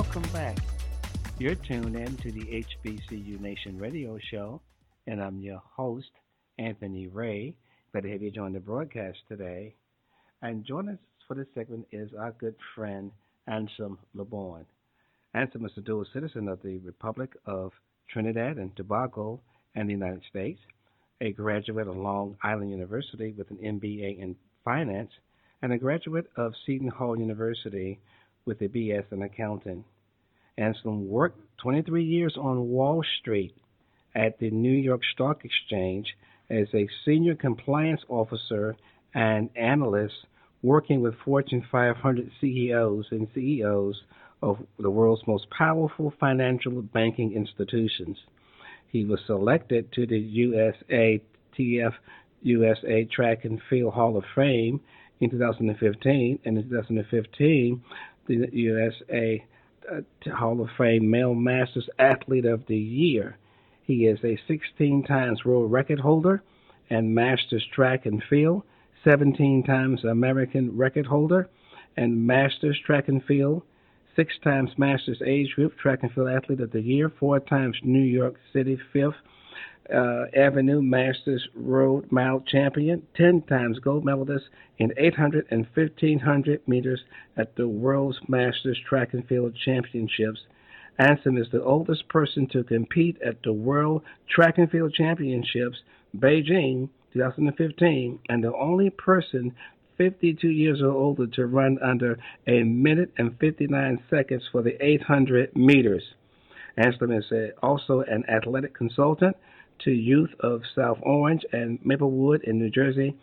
welcome back. You're tuned in to the HBCU Nation radio show, and I'm your host, Anthony Ray. Glad to have you join the broadcast today. And joining us for this segment is our good friend, Anselm LeBourne. Anselm is a dual citizen of the Republic of Trinidad and Tobago and the United States, a graduate of Long Island University with an MBA in finance, and a graduate of Seton Hall University with a BS in accounting. Anselm worked 23 years on Wall Street at the New York Stock Exchange as a senior compliance officer and analyst working with Fortune 500 CEOs and CEOs of the world's most powerful financial banking institutions. He was selected to the USATF USA Track and Field Hall of Fame in 2015, and in 2015, the USA uh, Hall of Fame Male Masters Athlete of the Year. He is a 16 times world record holder and Masters Track and Field, 17 times American record holder and Masters Track and Field, six times Masters Age Group Track and Field Athlete of the Year, four times New York City fifth uh, Avenue Masters Road Mile Champion, 10 times gold medalist in 800 and 1500 meters at the World's Masters Track and Field Championships. Anselm is the oldest person to compete at the World Track and Field Championships, Beijing 2015, and the only person 52 years or older to run under a minute and 59 seconds for the 800 meters. Anselm is also an athletic consultant to youth of South Orange and Maplewood in New Jersey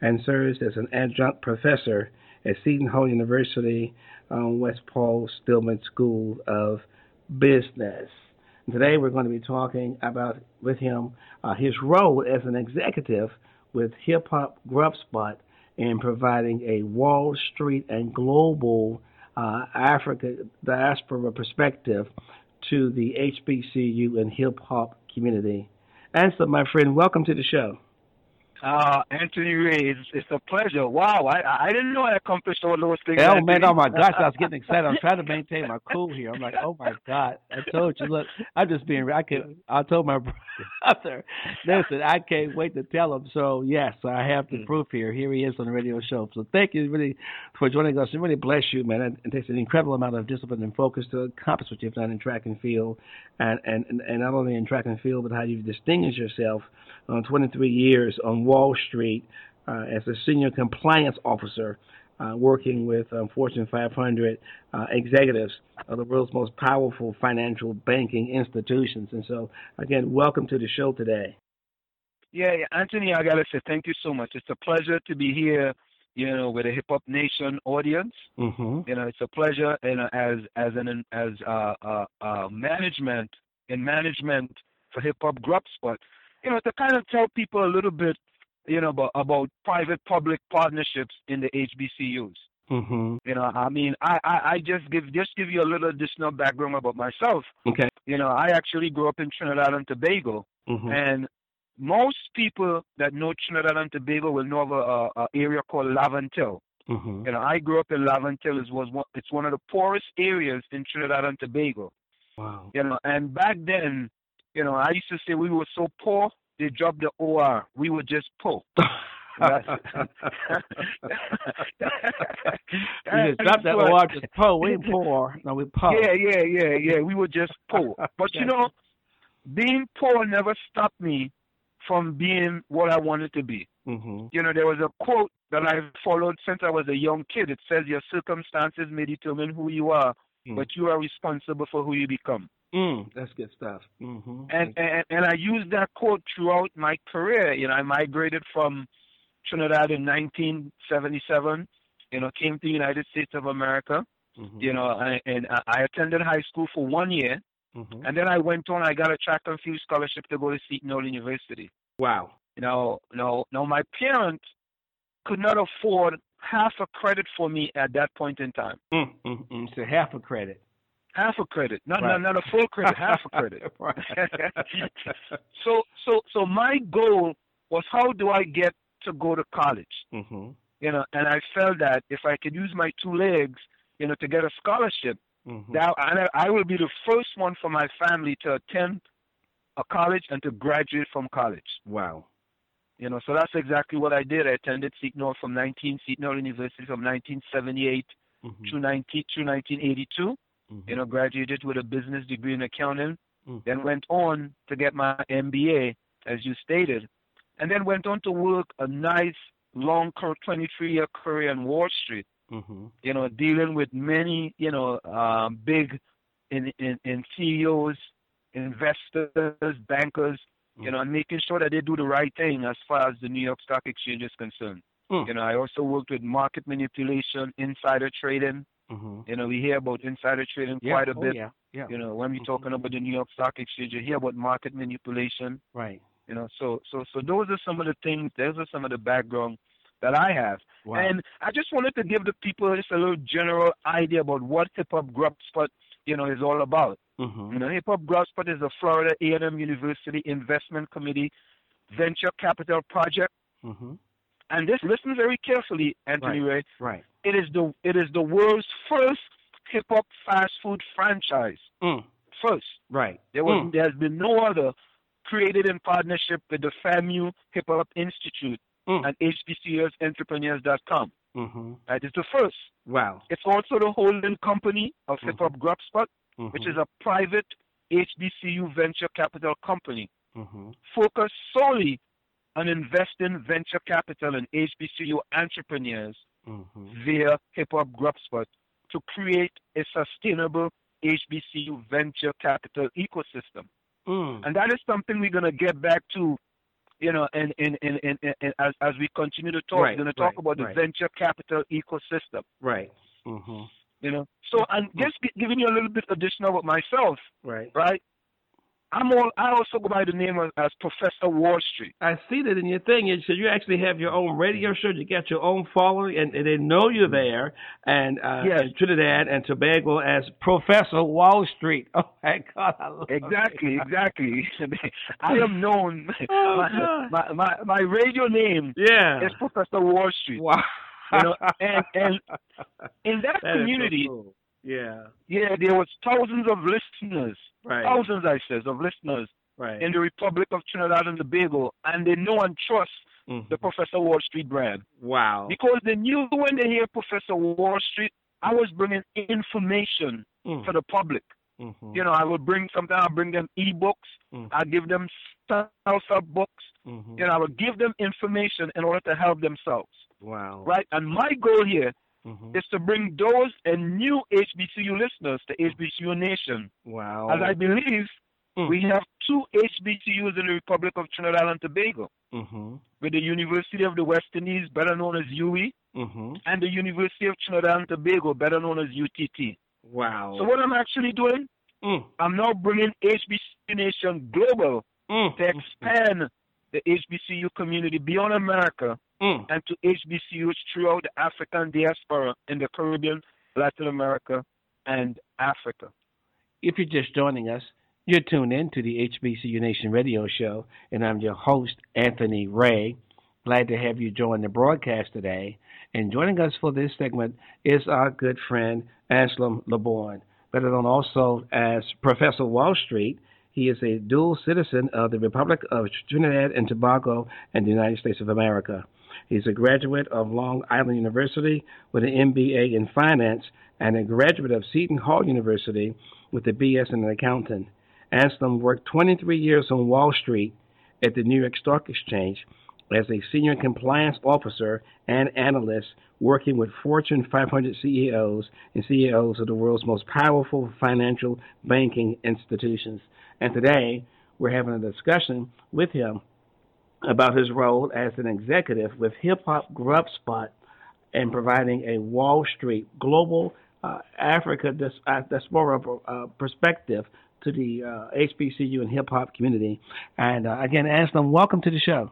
and serves as an adjunct professor at Seton Hall University um, West Paul Stillman School of Business. Today we're going to be talking about with him uh, his role as an executive with Hip Hop Grub Spot in providing a Wall Street and global uh, Africa diaspora perspective to the HBCU and hip hop community Anselm, my friend, welcome to the show. Uh, Anthony Ray, it's, it's a pleasure. Wow, I I didn't know I accomplished all those things. Oh man, oh my gosh, I was getting excited. I'm trying to maintain my cool here. I'm like, oh my god, I told you. Look, I'm just being. I can. I told my brother, listen, I can't wait to tell him. So yes, I have the mm. proof here. Here he is on the radio show. So thank you really for joining us. It really bless you, man. It takes an incredible amount of discipline and focus to accomplish what you've done in track and field, and and and not only in track and field, but how you've distinguished yourself on 23 years on Wall Street uh, as a senior compliance officer, uh, working with um, Fortune 500 uh, executives of the world's most powerful financial banking institutions. And so, again, welcome to the show today. Yeah, Anthony, I gotta say thank you so much. It's a pleasure to be here. You know, with a Hip Hop Nation audience. Mm-hmm. You know, it's a pleasure, and as as an as uh, uh, uh, management in management for Hip Hop Grub Spot you know, to kind of tell people a little bit, you know, about, about private-public partnerships in the HBCUs. Mm-hmm. You know, I mean, I, I, I just give just give you a little additional background about myself. Okay. You know, I actually grew up in Trinidad and Tobago, mm-hmm. and most people that know Trinidad and Tobago will know of a, a area called Laventille. Mm-hmm. You know, I grew up in Laventille. It was one, it's one of the poorest areas in Trinidad and Tobago. Wow. You know, and back then, you know, I used to say we were so poor, they dropped the OR. We were just poor. you just dropped that OR, just poor. We poor. No, we poor. Yeah, yeah, yeah, yeah. We were just poor. But you know, being poor never stopped me from being what I wanted to be. Mm-hmm. You know, there was a quote that I've followed since I was a young kid. It says, Your circumstances may determine who you are, mm. but you are responsible for who you become. Mm, that's good stuff. Mm-hmm. And, and and I used that quote throughout my career. You know, I migrated from Trinidad in 1977. You know, came to the United States of America. Mm-hmm. You know, I, and I attended high school for one year, mm-hmm. and then I went on. I got a track and field scholarship to go to Seton Hall University. Wow. You know, no, no, my parents could not afford half a credit for me at that point in time. Mm-hmm. So half a credit half a credit, not right. not, not a full credit, half a credit. so so so my goal was how do I get to go to college? Mm-hmm. You know, and I felt that if I could use my two legs, you know, to get a scholarship, Mm-hmm. Now, I, I will be the first one for my family to attend a college and to graduate from college. Wow. You know, so that's exactly what I did. I attended Hall from 19 Seton Hall University from 1978 mm-hmm. to 19 to 1982. Mm-hmm. You know, graduated with a business degree in accounting. Mm-hmm. Then went on to get my MBA, as you stated, and then went on to work a nice long 23 year career in Wall Street. Mm-hmm. You know, dealing with many, you know, um, big in, in, in CEOs, investors, bankers, mm. you know, and making sure that they do the right thing as far as the New York Stock Exchange is concerned. Mm. You know, I also worked with market manipulation, insider trading. Mm-hmm. You know, we hear about insider trading yeah. quite a oh, bit. Yeah. Yeah. You know, when we're mm-hmm. talking about the New York Stock Exchange, you hear about market manipulation. Right. You know, so so so those are some of the things. Those are some of the background that I have. Wow. And I just wanted to give the people just a little general idea about what Hip Hop Grub Spot, you know, is all about. Mm-hmm. You know, Hip Hop Grub Spot is a Florida A&M University Investment Committee venture capital project. Mm-hmm. And this, listen very carefully, Anthony right. Ray. Right. It is the it is the world's first hip hop fast food franchise. Mm. First. Right. There was mm. there has been no other created in partnership with the FAMU Hip Hop Institute mm. and HBCUSentrepreneurs.com. Mm-hmm. That is the first. Wow. It's also the holding company of mm-hmm. Hip Hop Grub Spot, mm-hmm. which is a private HBCU venture capital company mm-hmm. focused solely on investing venture capital in HBCU entrepreneurs mm-hmm. via Hip Hop Grub Spot to create a sustainable HBCU venture capital ecosystem. Mm. And that is something we're going to get back to you know, and, and, and, and, and as, as we continue to talk, right, we're going to talk right, about the right. venture capital ecosystem. Right. Mm-hmm. You know, so I'm just giving you a little bit additional about myself. Right. Right. I'm all. I also go by the name of, as Professor Wall Street. I see that in your thing. You so you actually have your own radio show. You got your own following, and, and they know you're there. And uh, yes. in Trinidad and Tobago as Professor Wall Street. Oh my God! exactly, exactly. I am known. Oh, my, my, my my radio name. Yeah. Is Professor Wall Street. Wow. You know, and and in that, that community. So cool. Yeah. Yeah, there was thousands of listeners right. thousands, I says, of listeners right. in the Republic of Trinidad and Tobago, and they know and trust mm-hmm. the Professor Wall Street brand. Wow. Because they knew when they hear Professor Wall Street, I was bringing information mm. for the public. Mm-hmm. You know, I would bring sometimes I bring them ebooks. Mm-hmm. I give them self-help books. Mm-hmm. You know, I would give them information in order to help themselves. Wow. Right. And my goal here mm-hmm. is to bring those and new HBCU listeners to HBCU Nation. Wow. As I believe mm. we have two HBCUs in the Republic of Trinidad and Tobago. Mm-hmm. With the University of the West Indies, better known as UWI, mm-hmm. and the University of Trinidad and Tobago, better known as UTT. Wow. So what I'm actually doing, mm. I'm now bringing HBCU Nation global mm. to expand the HBCU community beyond America mm. and to HBCUs throughout the African diaspora in the Caribbean, Latin America, and Africa. If you're just joining us, you're tuned in to the HBCU Nation radio show, and I'm your host, Anthony Ray. Glad to have you join the broadcast today. And joining us for this segment is our good friend, Anselm LeBourne, better known also as Professor Wall Street. He is a dual citizen of the Republic of Trinidad and Tobago and the United States of America. He's a graduate of Long Island University with an MBA in finance and a graduate of Seton Hall University with a BS in accounting. Anselm worked 23 years on Wall Street at the New York Stock Exchange as a senior compliance officer and analyst working with Fortune 500 CEOs and CEOs of the world's most powerful financial banking institutions. And today, we're having a discussion with him about his role as an executive with Hip Hop Grub Spot and providing a Wall Street global uh, Africa dis- uh, diaspora uh, perspective to the uh, HBCU and hip hop community. And uh, again, Anselm, welcome to the show.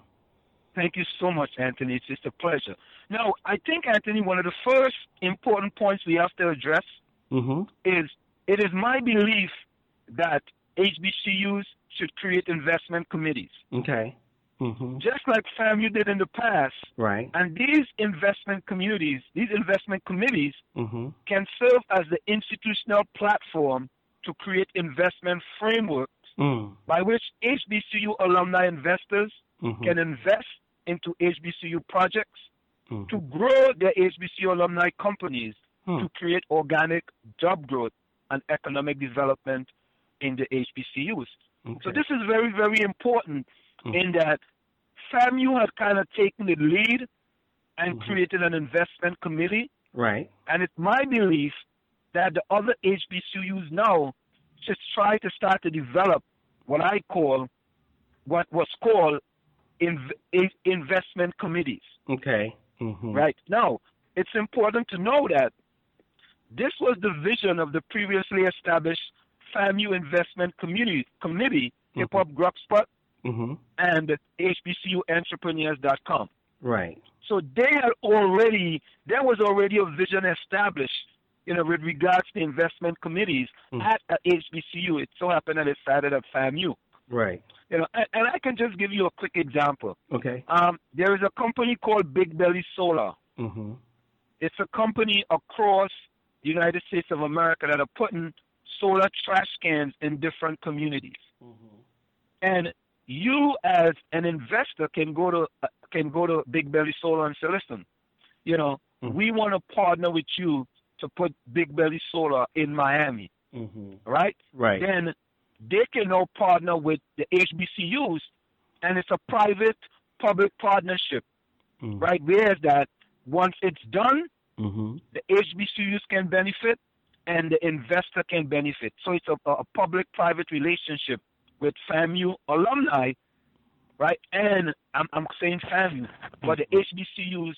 Thank you so much, Anthony. It's just a pleasure. Now, I think, Anthony, one of the first important points we have to address mm-hmm. is it is my belief that HBCUs should create investment committees. Okay. Mm-hmm. just like FAMU did in the past. Right. And these investment communities, these investment committees, mm-hmm. can serve as the institutional platform to create investment frameworks mm. by which HBCU alumni investors mm-hmm. can invest into HBCU projects mm-hmm. to grow their HBCU alumni companies Hmm. to create organic job growth and economic development in the HBCUs. Okay. So this is very, very important Mhm. in that FAMU has kind of taken the lead and Mhm. created an investment committee. right. And it's my belief that the other HBCUs now should try to start to develop what I call, what was called inv- in- investment committees. Okay. Mm-hmm. Right now, it's important to know that this was the vision of the previously established FAMU Investment Community Committee. Hip Hop Grubspot, Mm-hmm. and HBCUentrepreneurs.com. Right. So they had already, there was already a vision established, you know, with regards to investment committees Mhm. at HBCU. It so happened that it started at FAMU. Right. You know, and, and I can just give you a quick example. Okay. Um, there is a company called Big Belly Solar. Mm-hmm. It's a company across the United States of America that are putting solar trash cans in different communities. Mm-hmm. And you, as an investor, can go to uh, can go to Big Belly Solar and say, "Listen, you know, Mhm. we want to partner with you to put Big Belly Solar in Miami, Mm-hmm. right?" Right. Then they can now partner with the HBCUs, and it's a private-public partnership, Mm-hmm. right? Whereas that once it's done, Mm-hmm. the HBCUs can benefit and the investor can benefit. So it's a, a public-private relationship with FAMU alumni, right? And I'm, I'm saying FAMU, but the HBCUs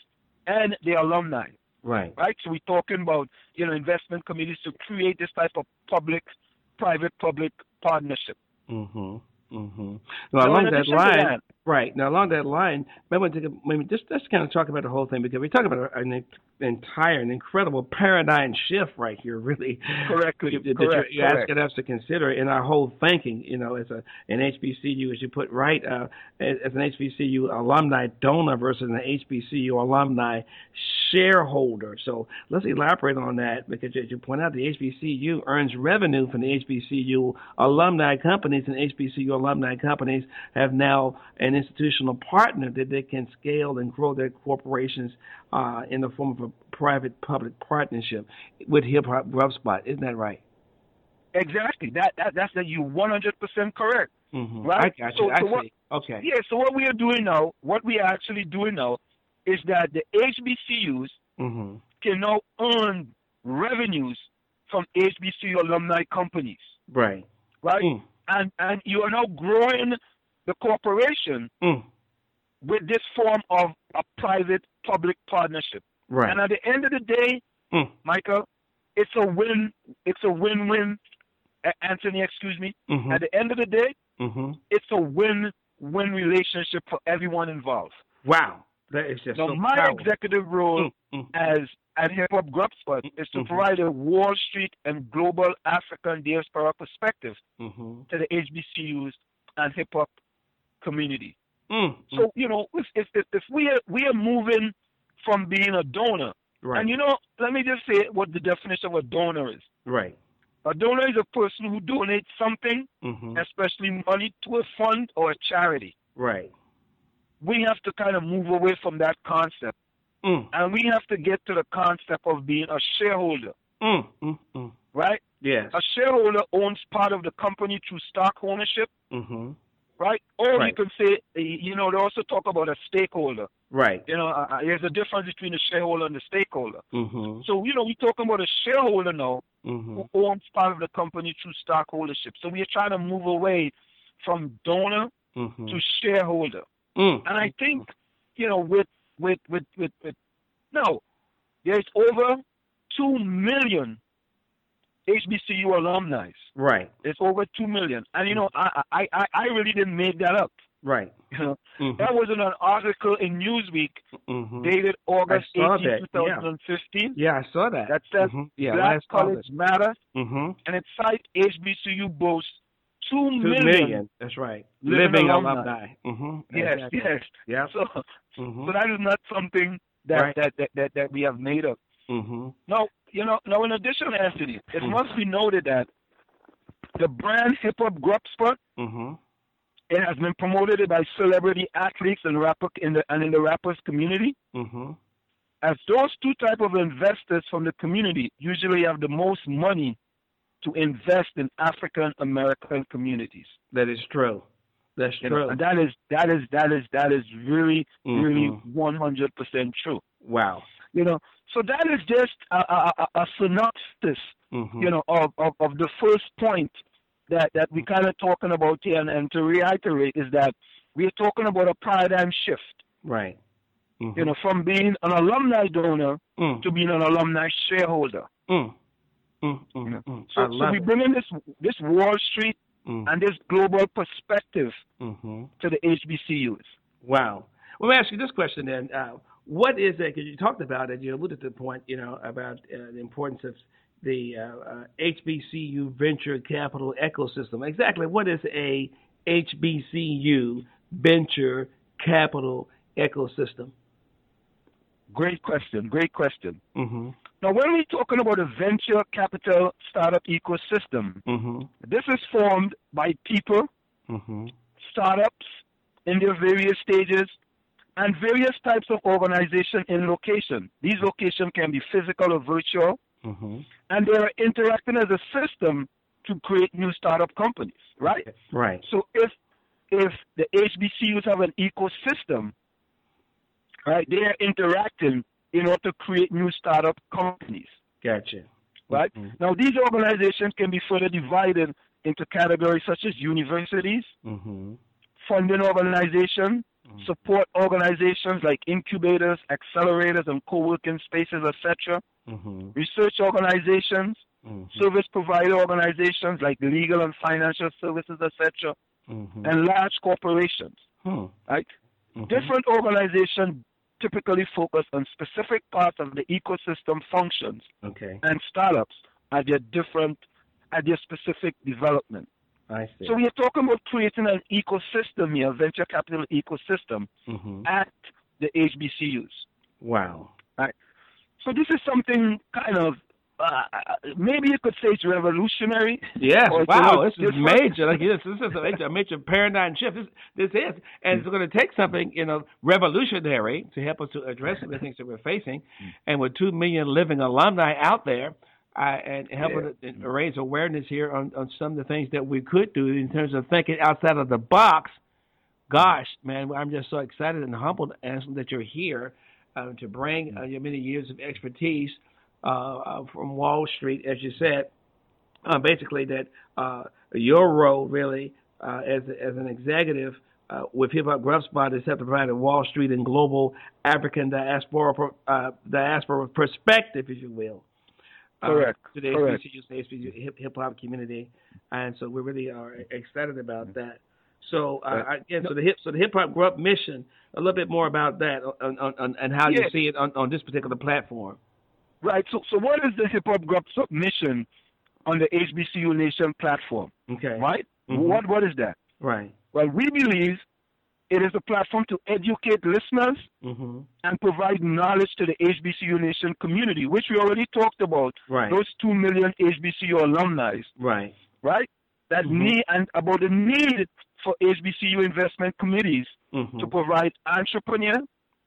and the alumni, Right. right? So we're talking about, you know, investment committees to create this type of public-private-public partnership. Mm-hmm. Mm-hmm. Now, So along that line, that- right now along that line, maybe, maybe just let's kind of talk about the whole thing because we're talking about an entire, an incredible paradigm shift right here, really. Correctly, that you're, correct, you're correct. asking us to consider in our whole thinking, you know, as a an HBCU, as you put right, uh, as, as an HBCU alumni donor versus an HBCU alumni shareholder. So let's elaborate on that because, as you point out, the HBCU earns revenue from the HBCU alumni companies, and HBCU alumni companies have now an institutional partner that they can scale and grow their corporations uh, in the form of a private-public partnership with Hip Hop Grubspot. Isn't that right? Exactly. That, that that's that you 100% correct. Mm-hmm. Right. I got So- you. I so see. what- okay. Yeah, so what we are doing now, what we are actually doing now, is that the HBCUs Mm-hmm. can now earn revenues from HBCU alumni companies, Right. right? Mm. And and you are now growing the corporation Mm. with this form of a private-public partnership. Right. And at the end of the day, Mm. Michael, it's a win. It's a win-win. A- Anthony, excuse me. Mm-hmm. At the end of the day, Mm-hmm. it's a win-win relationship for everyone involved. Wow. That is just Now, so my powerful. executive role Mm, mm, as at Hip Hop Grubspot is to Mhm. provide a Wall Street and global African diaspora perspective mm-hmm. to the HBCUs and hip hop community. Mm, So you know, if if, if if we are we are moving from being a donor, right. and you know, let me just say what the definition of a donor is. right. A donor is a person who donates something, Mm-hmm. especially money, to a fund or a charity. Right. We have to kind of move away from that concept, Mm, and we have to get to the concept of being a shareholder. mm, mm, mm. right? Yes. A shareholder owns part of the company through stock ownership, Mm-hmm. Right? Or you can say, you know, they also talk about a stakeholder. Right. You know, uh, uh, there's a difference between a shareholder and a stakeholder. Mm-hmm. So, you know, we're talking about a shareholder now Mm-hmm. who owns part of the company through stock ownership. So we're trying to move away from donor Mm-hmm. to shareholder. Mm. And I think, you know, with, with, with, with, with no, there's over 2 million HBCU alumni. Right. It's over two million, and you know, I I I, I really didn't make that up. Right. You know, Mm-hmm. that was in an article in Newsweek mm-hmm. dated August I 18, that, yeah. 2015. Yeah, I saw that. That says Mhm. Yeah, Black College Matter, Mm-hmm. and it cites HBCU boasts two, two million. million. That's right. Living, living alumni. alumni. Mm-hmm. Yes, exactly. yes. Yeah. So, mm-hmm. so that is not something that right. that, that, that that we have made up. Mm-hmm. Now, you know, now in addition, to Anthony, it mm-hmm. must be noted that the brand Hip Hop Grub mm-hmm. it has been promoted by celebrity athletes and rapper in the and in the rappers community. Mm-hmm. As those two type of investors from the community usually have the most money to invest in African American communities. That is true. That's you true. Know, that is that is that is that is really mm-hmm. really one hundred percent true. Wow. You know, so that is just a, a, a synopsis, mm-hmm. you know, of, of, of the first point that, that we're kind of talking about here. And, and to reiterate is that we're talking about a paradigm shift. Right. Mm-hmm. You know, from being an alumni donor mm. to being an alumni shareholder. Mm. Mm, you know? Mm. So, so we bring in this this Wall Street mm. and this global perspective mm-hmm. to the HBCUs. Wow. Well, let me ask you this question then. Uh, what is it? Because you talked about it, you alluded to the point, you know, about uh, the importance of the uh, HBCU uh, venture capital ecosystem. Exactly, what is a HBCU venture capital ecosystem? Great question. Great question. Mm-hmm. Now, when we're talking about a venture capital startup ecosystem, mm-hmm. this is formed by people, mm-hmm. startups in their various stages, and various types of organization in location. These locations can be physical or virtual, mm-hmm. and they are interacting as a system to create new startup companies, right? Right. So if if the HBCUs have an ecosystem, right, they are interacting in order to create new startup companies. Gotcha. Right? Mm-hmm. Now these organizations can be further divided into categories such as universities, mm-hmm. funding organizations. Support organizations like incubators, accelerators, and co-working spaces, etc. Mm-hmm. Research organizations, mm-hmm. service provider organizations like legal and financial services, etc. Mm-hmm. And large corporations. Hmm. Right? Mm-hmm. Different organizations typically focus on specific parts of the ecosystem functions. Okay. And startups at their different at their specific development. I see. So we are talking about creating an ecosystem here, venture capital ecosystem mm-hmm. at the HBCUs. Wow. So this is something kind of uh, maybe you could say it's revolutionary. Yes, wow, this is major. Like this, this is a major, a major paradigm shift. This, this is, and it's going to take something, you know, revolutionary to help us to address the things that we're facing. And with two million living alumni out there, uh, and helping yeah. to raise awareness here on, on some of the things that we could do in terms of thinking outside of the box. Gosh, man, I'm just so excited and humbled that you're here uh, to bring uh, your many years of expertise uh, uh, from Wall Street, as you said. Uh, basically, that your role really as as an executive uh, with Hip Hop GrubSpot is to provide a Wall Street and global African diaspora uh, diaspora perspective, if you will. Correct. Uh, to the Correct. HBCU hip hop community, and so we really are excited about that. So uh, again, so the hip so the hip hop grub mission. A little bit more about that on, on, on and how you see it on, on this particular platform. Right. So so what is the hip hop grub mission on the HBCU Nation platform? Okay. Right. Mm-hmm. What what is that? Right. Well, we believe it is a platform to educate listeners mm-hmm. and provide knowledge to the HBCU Nation community, which we already talked about. Right. Those two million HBCU alumni. Right. Right. That mm-hmm. need and about the need for HBCU investment committees mm-hmm. to provide entrepreneur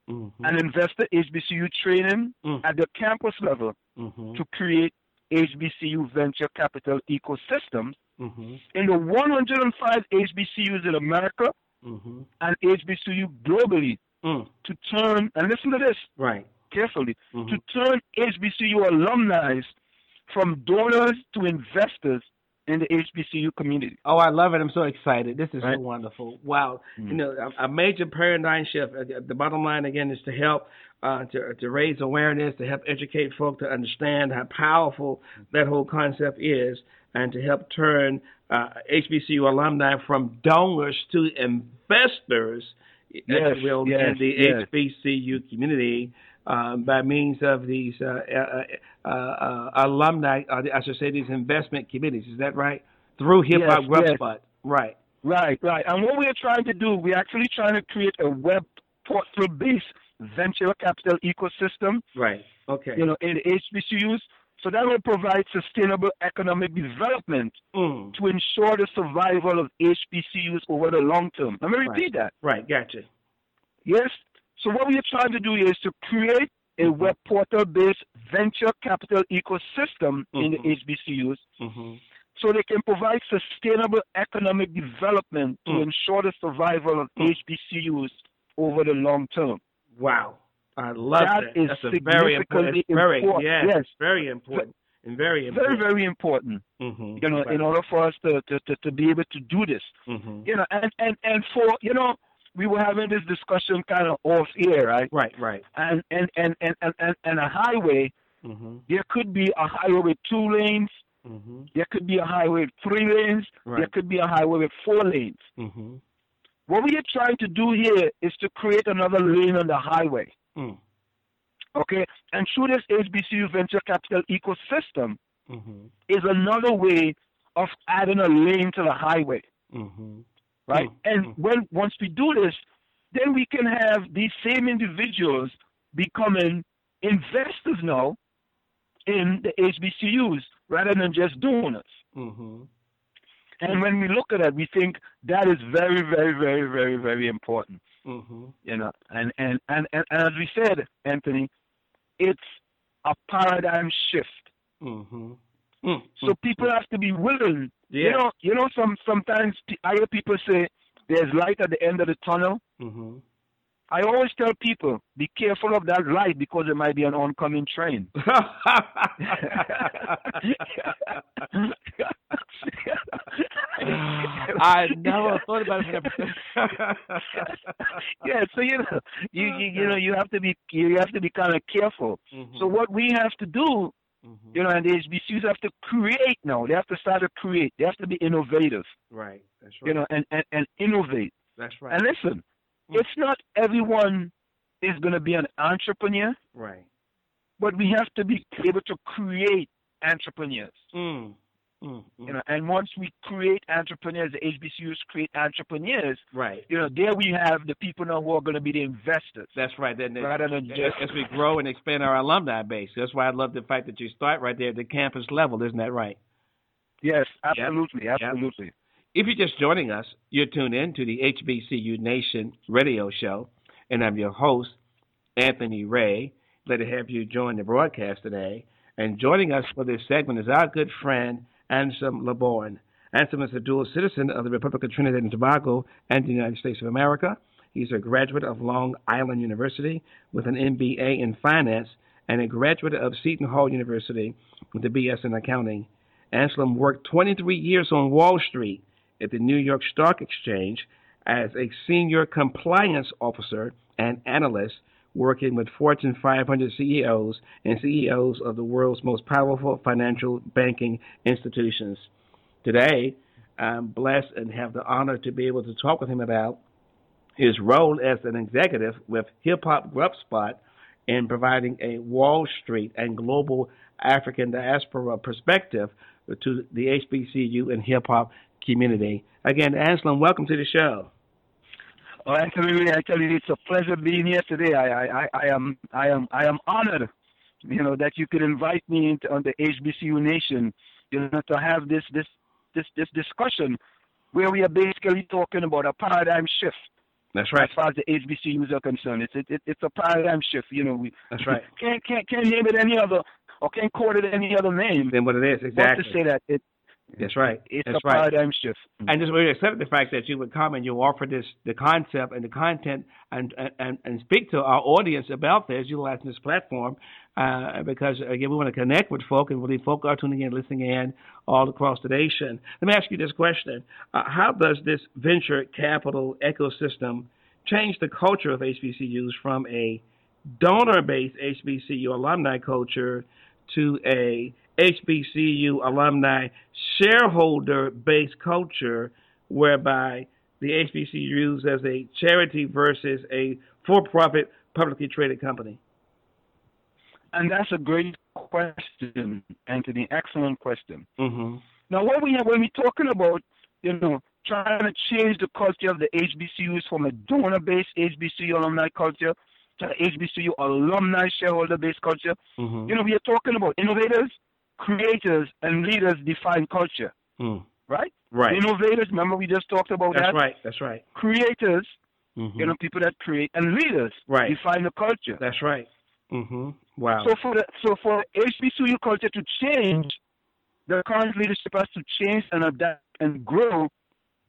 mm-hmm. and investor HBCU training mm. at the campus level mm-hmm. to create HBCU venture capital ecosystems mm-hmm. in the 105 HBCUs in America mm-hmm. and HBCU globally mm. to turn, and listen to this right carefully, mm-hmm. to turn HBCU alumni from donors to investors in the HBCU community. Oh, I love it. I'm so excited. This is right. so wonderful. Wow. Mm-hmm. You know, a, a, major paradigm shift. Uh, the bottom line, again, is to help uh, to, to raise awareness, to help educate folk to understand how powerful that whole concept is, and to help turn uh, HBCU alumni from donors to investors, yes, will, yes, in the yes. HBCU community. Uh, by means of these uh, uh, uh alumni, I should say these investment committees. Is that right? Through Hip Hop yes, GrubSpot. Yes. Right. Right, right. And what we are trying to do, we're actually trying to create a web portal-based venture capital ecosystem. Right. Okay. You know, in HBCUs. So that will provide sustainable economic development mm. to ensure the survival of HBCUs over the long term. Let me repeat right. that. Right, gotcha. Yes. So what we are trying to do is to create a mm-hmm. web portal-based venture capital ecosystem mm-hmm. in the HBCUs mm-hmm. so they can provide sustainable economic development to mm. ensure the survival of mm. HBCUs over the long term. Wow. I love that. that. Is That's a very important. Very, important. Yes, yes, very important. And very important. Very, very important. Mm-hmm. You know, right. in order for us to, to, to, to, be able to do this. Mm-hmm. You know, and, and, and for, you know, we were having this discussion kind of off air, right? Right, right. And and and and and, and, and a highway, mm-hmm. there could be a highway with two lanes. Mm-hmm. There could be a highway with three lanes. Right. There could be a highway with four lanes. Mm-hmm. What we are trying to do here is to create another lane on the highway. Mm. Okay, and through this HBCU venture capital ecosystem mm-hmm. is another way of adding a lane to the highway. Mm-hmm. Right, Mm. and Mm. when once we do this, then we can have these same individuals becoming investors now in the HBCUs rather than just donors. Mm-hmm. And when we look at that, we think that is very, very, very, very, very important. Mm-hmm. You know, and and, and, and as we said, Anthony, it's a paradigm shift. Mm-hmm. Mm. So people have to be willing. Yeah. You know, you know, some sometimes I hear people say there's light at the end of the tunnel. Mm-hmm. I always tell people, be careful of that light because there might be an oncoming train. I never thought about it. yeah, so you know, you, you you know, you have to be you have to be kind of careful. Mhm. So what we have to do, Mhm. you know, and the HBCUs have to create now. They have to start to create. They have to be innovative, Right. That's right. you know, and and, and innovate. That's right. And listen. It's not everyone is going to be an entrepreneur, right. but we have to be able to create entrepreneurs. Mm. Mm. Mm. You know, and once we create entrepreneurs, the HBCUs create entrepreneurs. right. You know, there we have the people now who are going to be the investors, That's right. Then rather than as, just as we grow and expand our alumni base, that's why I love the fact that you start right there at the campus level. Isn't that right? yes, absolutely, Yep. absolutely. If you're just joining us, you're tuned in to the HBCU Nation radio show, and I'm your host, Anthony Ray. Glad to have you join the broadcast today. And joining us for this segment is our good friend, Anselm LeBourne. Anselm is a dual citizen of the Republic of Trinidad and Tobago and the United States of America. He's a graduate of Long Island University with an MBA in finance and a graduate of Seton Hall University with a BS in accounting. Anselm worked 23 years on Wall Street at the New York Stock Exchange as a senior compliance officer and analyst working with Fortune 500 CEOs and CEOs of the world's most powerful financial banking institutions. Today, I'm blessed and have the honor to be able to talk with him about his role as an executive with Hip Hop Grub Spot in providing a Wall Street and global African diaspora perspective to the HBCU and hip hop community. Again, Anselm, welcome to the show. Oh, Anthony, I tell you, it's a pleasure being here today. I, I, I am, I am, I am honored, you know, that you could invite me into on the HBCU Nation, you know, to have this, this, this, this discussion where we are basically talking about a paradigm shift. That's right. As far as the HBCUs are concerned, it's it, it, it's a paradigm shift. You know, we That's right. can't can't can't name it any other or can't call it any other name. Then what it is exactly. to say that it That's right. it's That's right. shift. And just really accept the fact that you would come and you offer this the concept and the content and and, and speak to our audience about this, utilizing this platform, uh, because again we want to connect with folk and really folk are tuning in, listening in all across the nation. Let me ask you this question: uh, How does this venture capital ecosystem change the culture of HBCUs from a donor-based HBCU alumni culture to a HBCU alumni shareholder-based culture, whereby the HBCUs as a charity versus a for-profit publicly traded company? And that's a great question, Anthony. Excellent question. Mm-hmm. Now, what we have when we're talking about, you know, trying to change the culture of the HBCUs from a donor-based HBCU alumni culture to HBCU alumni shareholder-based culture. Mm-hmm. You know, we are talking about innovators, creators, and leaders define culture. Mm. Right? Right. Innovators, remember we just talked about That's that. That's right. That's right. Creators, Mm-hmm. you know, people that create, and leaders Right. define the culture. That's right. Mm-hmm. Wow. So for the so for HBCU culture to change, the current leadership has to change and adapt and grow,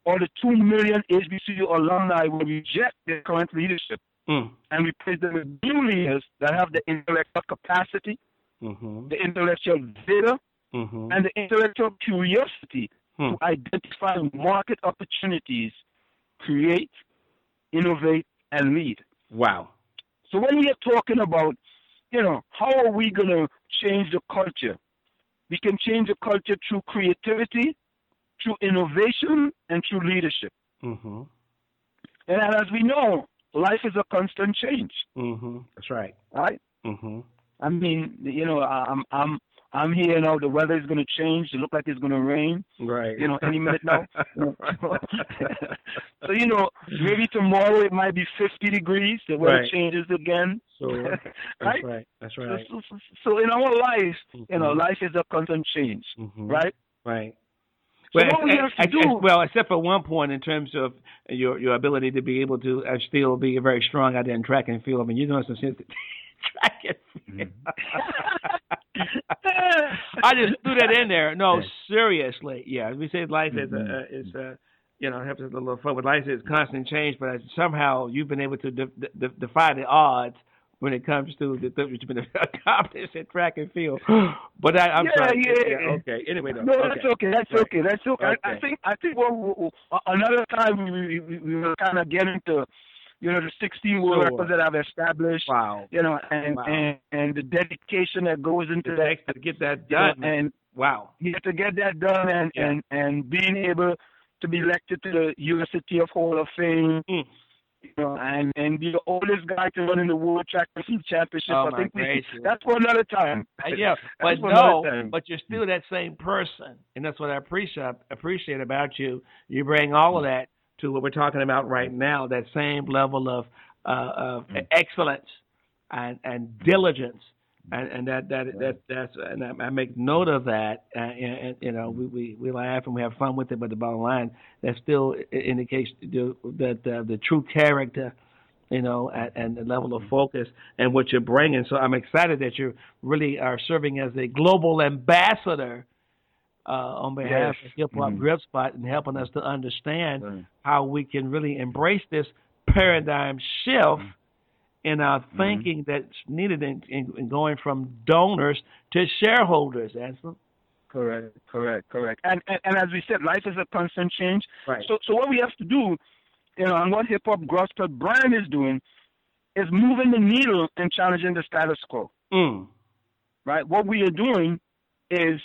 or the two million HBCU alumni will reject their current leadership mm. and replace them with new leaders that have the intellectual capacity, Mm-hmm. the intellectual vigor, Mm-hmm. and the intellectual curiosity Hmm. to identify market opportunities, create, innovate, and lead. Wow. So when we are talking about, you know, how are we going to change the culture? We can change the culture through creativity, through innovation, and through leadership. Mm-hmm. And as we know, life is a constant change, Mm-hmm. That's right. right? Mm-hmm. I mean, you know, I'm I'm I'm here now. The weather is going to change. It looks like it's going to rain. Right. You know, any minute now. So you know, maybe tomorrow it might be 50 degrees. The weather Right. changes again. Sure. That's right? right. That's right. so, so, so in our life, you know, Mhm. life is a constant change, Mhm. right? Right. So Well, what we have to do- well, except for one point in terms of your your ability to be able to uh, still be very strong out there in track and field. I mean, you're doing some sense track and field. I just threw that in there. No, seriously, yeah. We say life is a, Mhm. uh, is a, you know, helps us a little fun. But life is constant change. But somehow you've been able to de- de- defy the odds when it comes to the things you've been accomplished in track and field. But I, I'm Yeah, sorry. yeah. yeah, Okay. Anyway, though. No, okay. that's okay. That's Right. okay. That's okay. I, I think I think what we- we- another time we we, we, we will kind of get into, you know, the 16 world Sure. records that I've established. Wow. You know, and Wow. and and the dedication that goes into that. to get that you know, done. and wow. you have to get that done, and Yeah. and and being able to be elected to the University of Hall of Fame. Mm. You know, and and be the oldest guy to run in the World Track and Field Championship. Oh, I think we, that's for another time. Uh, yeah, but no, but you're still that same person, and that's what I appreciate appreciate about you. You bring all of that to what we're talking about right now. That same level of uh, of Mm. excellence and and diligence, and and that that that that's and I, I make note of that. Uh, and, and you know, we, we we laugh and we have fun with it, but the bottom line that still indicates the, that uh, the true character you know, and, and the level of focus and what you're bringing. So I'm excited that you really are serving as a global ambassador uh, on behalf Yes. of Hip Hop Mhm. Grub Spot and helping us to understand Right. how we can really embrace this paradigm shift in our thinking that's needed in, in, in going from donors to shareholders, Anselm. Correct, correct, correct. And, and and as we said, life is a constant change. Right. So so what we have to do, you know, and what Hip Hop Gospel Brand is doing, is moving the needle and challenging the status quo. Mm. Right. What we are doing is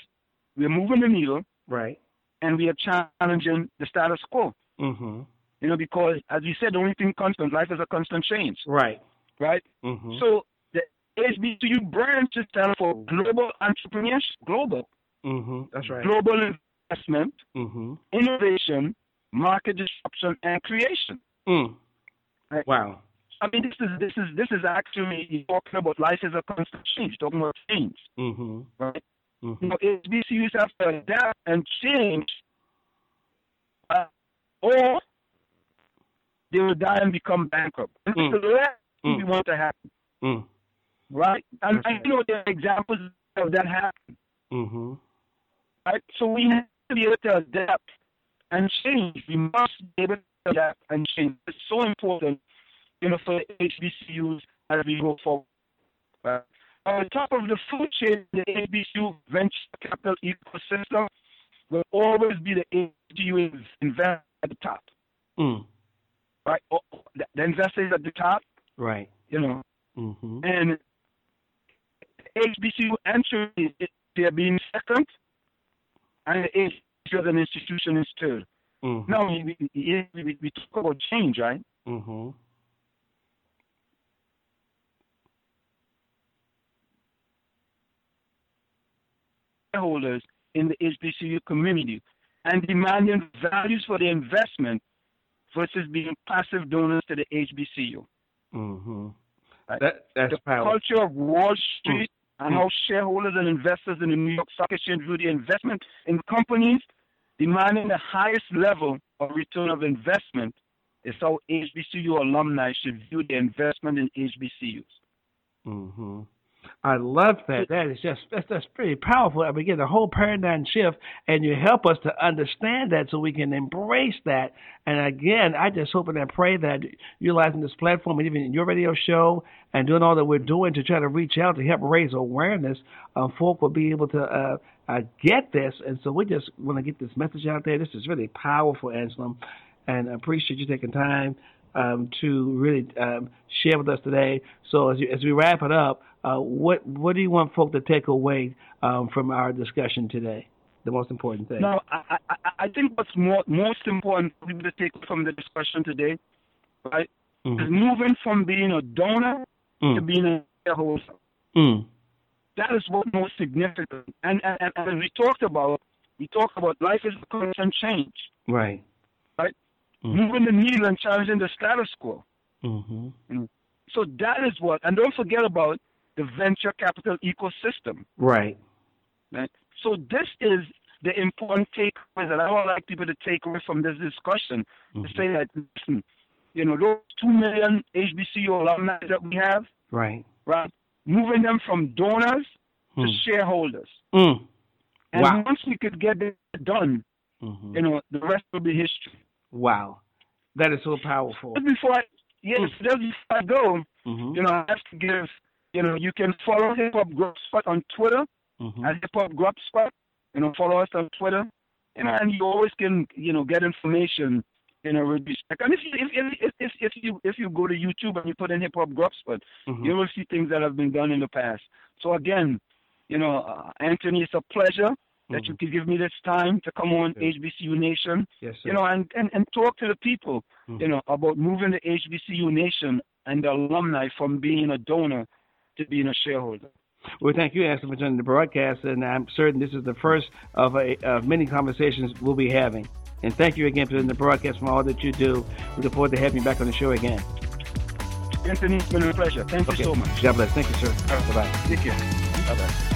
we're moving the needle Right. and we are challenging the status quo. Mm-hmm. You know, because as you said, the only thing constant, life is a constant change. Right. Right. Mm-hmm. So the HBCU brand should stand for global entrepreneurship, global, mm-hmm. That's right. global investment, Mm-hmm. innovation, market disruption, and creation. Mm. Right. Wow. I mean, this is this is this is actually talking about life is a constant change, talking about change, Mm-hmm. right? Mm-hmm. You know, HBCUs have to adapt and change, uh, or they will die and become bankrupt. And Mm. That's the last Mm. we want to happen, Mm. right? And That's I right. know there are examples of that happening. Mm-hmm. right? So we have to be able to adapt and change. We must be able to adapt and change. It's so important, you know, for HBCUs as we go forward. Right? On top of the food chain, the HBCU venture capital ecosystem will always be the HBCU investor at the top, Mm. right? Oh, The the investors at the top, Right. you know, Mm-hmm. and HBCU entry, they're being second, and the HBCU as an institution is third. Mm-hmm. Now, we, we, we, we talk about change, right? Mm-hmm. Shareholders in the HBCU community. and demanding values for the investment versus being passive donors to the HBCU. Mm-hmm. Right? That, that's the powerful. culture of Wall Street mm-hmm. and how shareholders and investors in the New York Stock Exchange view the investment in companies demanding the highest level of return of investment is how HBCU alumni should view the investment in HBCUs. Mm-hmm. I love that. That is just that's that's pretty powerful. I begin a whole paradigm shift, and you help us to understand that so we can embrace that. And again, I just hope and I pray that utilizing this platform and even your radio show and doing all that we're doing to try to reach out to help raise awareness, um, folk will be able to uh, uh, get this. And so we just want to get this message out there. This is really powerful, Anselm, and I appreciate you taking time um, to really um, share with us today. So as, you, as we wrap it up, uh, what what do you want folk to take away um, from our discussion today? The most important thing. No, I, I, I think what's more, most important for people to take from the discussion today, right, mm. is moving from being a donor mm. to being a shareholder. Mm. That is what most significant. And, and, and we talked about, we talked about life is a constant change. Right. Right. Mm. Moving the needle and challenging the status quo. Mm-hmm. Mm. So that is what, and don't forget about the venture capital ecosystem. Right. Right. So this is the important takeaway that I would like people to take away from this discussion mm-hmm. to say that listen, you know, those two million HBCU alumni that we have, right, right, moving them from donors mm. to shareholders. Mm. And wow. once we could get that done, mm-hmm. you know, the rest will be history. Wow, that is so powerful. Just before I, yes, mm. just before I go, mm-hmm. you know, I have to give you know, you can follow Hip Hop Grub Spot on Twitter mm-hmm. at Hip Hop Grub Spot. You know, follow us on Twitter. You know, and you always can, you know, get information, you know, with respect. And if you if if if, if you if you go to YouTube and you put in Hip Hop Grub Spot, mm-hmm. you will see things that have been done in the past. So again, you know, uh, Anthony, it's a pleasure that you mm-hmm. could give me this time to come on yes. HBCU Nation. Yes, sir. You know, and, and, and talk to the people, mm-hmm. you know, about moving the HBCU Nation and the alumni from being a donor to being a shareholder. Well, thank you, Anselm, for joining the broadcast, and I'm certain this is the first of, a, of many conversations we'll be having. And thank you again for doing the broadcast for all that you do. We look forward to having you back on the show again. Anthony, it's been a pleasure. Thank okay. you so much. God bless. Thank you, sir. Bye-bye. Take care. Bye-bye.